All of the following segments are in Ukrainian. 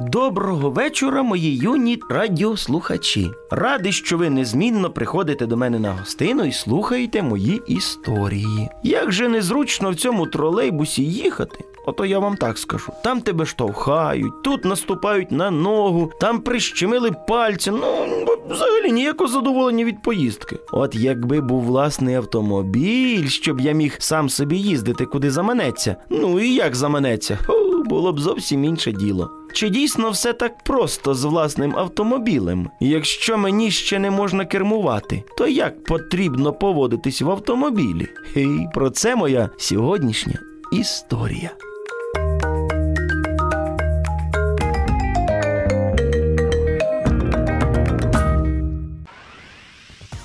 Доброго вечора, мої юні радіослухачі. Радий, що ви незмінно приходите до мене на гостину і слухаєте мої історії. Як же незручно в цьому тролейбусі їхати? Ото я вам так скажу. Там тебе штовхають, тут наступають на ногу, там прищемили пальці. Ну взагалі ніякого задоволення від поїздки. От якби був власний автомобіль, щоб я міг сам собі їздити, куди заманеться. Ну і як заманеться? Було б зовсім інше діло. Чи дійсно все так просто з власним автомобілем? Якщо мені ще не можна кермувати, то як потрібно поводитись в автомобілі? І про це моя сьогоднішня історія.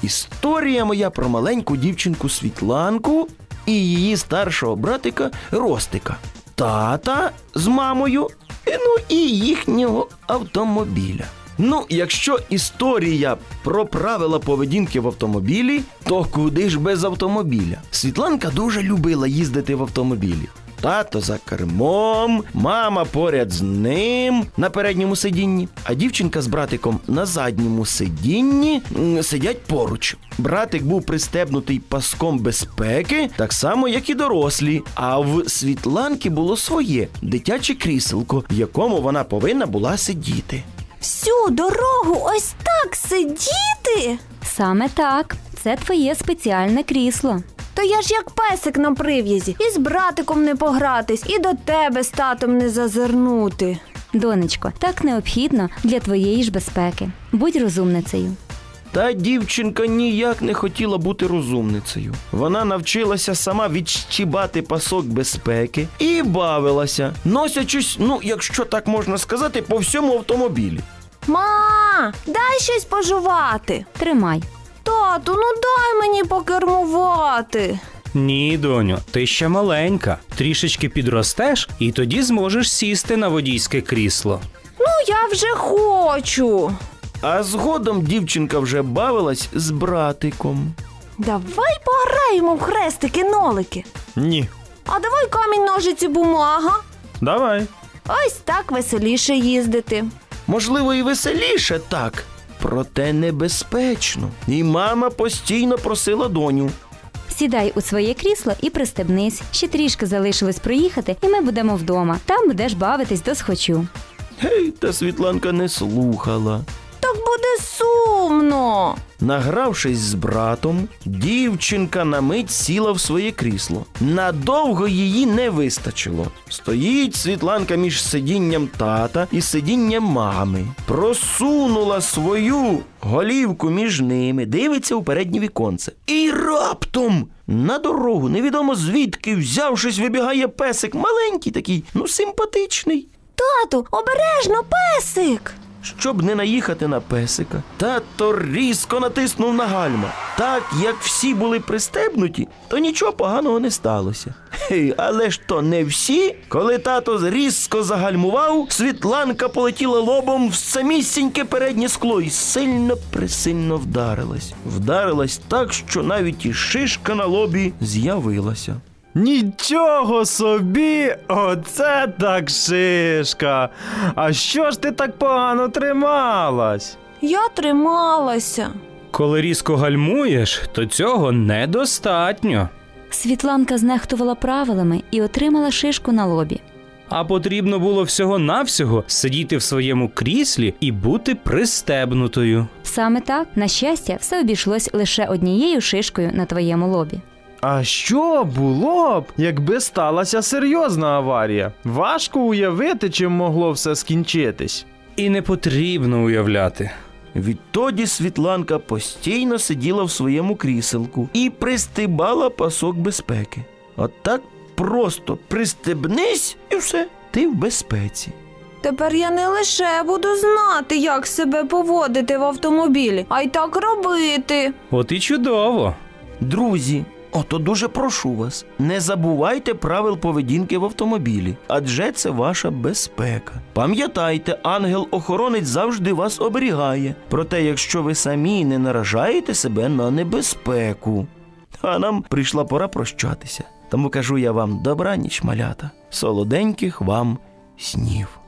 Історія моя про маленьку дівчинку Світланку і її старшого братика Ростика, тата з мамою, ну і їхнього автомобіля. Ну, якщо історія про правила поведінки в автомобілі, то куди ж без автомобіля? Світланка дуже любила їздити в автомобілі. Тато за кермом, мама поряд з ним на передньому сидінні, а дівчинка з братиком на задньому сидінні сидять поруч. Братик був пристебнутий паском безпеки, так само, як і дорослі. А в Світланки було своє дитяче кріселко, в якому вона повинна була сидіти. Всю дорогу ось так сидіти? Саме так. Це твоє спеціальне крісло. То я ж як песик на прив'язі, і з братиком не погратись, і до тебе з татом не зазирнути. Донечко, так необхідно для твоєї ж безпеки. Будь розумницею. Та дівчинка ніяк не хотіла бути розумницею. Вона навчилася сама відщібати пасок безпеки і бавилася, носячись, ну, якщо так можна сказати, по всьому автомобілі. Ма, дай щось пожувати. Тримай. Тату, ну дай мені покермувати. Ні, доню, ти ще маленька. Трішечки підростеш, і тоді зможеш сісти на водійське крісло. Ну, я вже хочу. А згодом дівчинка вже бавилась з братиком. Давай пограємо в хрестики-нолики. Ні. А давай камінь, ножиці, бумага. Давай. Ось так веселіше їздити. Можливо, і веселіше так, проте небезпечно. І мама постійно просила доню. Сідай у своє крісло і пристебнись. Ще трішки залишилось проїхати, і ми будемо вдома. Там будеш бавитись до схочу. Гей, та Світланка не слухала. Буде сумно. Награвшись з братом, дівчинка на мить сіла в своє крісло. Надовго її не вистачило. Стоїть Світланка між сидінням тата і сидінням мами. Просунула свою голівку між ними, дивиться у переднє віконце. І раптом на дорогу, невідомо звідки, взявшись, вибігає песик, маленький такий, ну симпатичний. Тату, обережно, песик. Щоб не наїхати на песика, тато різко натиснув на гальма. Так як всі були пристебнуті, то нічого поганого не сталося. Хей, але ж то не всі. Коли тато різко загальмував, Світланка полетіла лобом в самісіньке переднє скло і сильно присильно вдарилась. Вдарилась так, що навіть і шишка на лобі з'явилася. Нічого собі, оце так шишка. А що ж ти так погано трималась? Я трималася. Коли різко гальмуєш, то цього недостатньо. Світланка знехтувала правилами і отримала шишку на лобі. А потрібно було всього-навсього сидіти в своєму кріслі і бути пристебнутою. Саме так, на щастя, все обійшлось лише однією шишкою на твоєму лобі. А що було б, якби сталася серйозна аварія? Важко уявити, чим могло все скінчитись. І не потрібно уявляти. Відтоді Світланка постійно сиділа в своєму кріселку і пристибала пасок безпеки. От так просто пристебнись і все, ти в безпеці. Тепер я не лише буду знати, як себе поводити в автомобілі, а й так робити. От і чудово. Друзі, ото дуже прошу вас, не забувайте правил поведінки в автомобілі, адже це ваша безпека. Пам'ятайте, ангел-охоронець завжди вас оберігає. Проте, якщо ви самі не наражаєте себе на небезпеку. А нам прийшла пора прощатися. Тому кажу я вам добраніч, малята, солоденьких вам снів.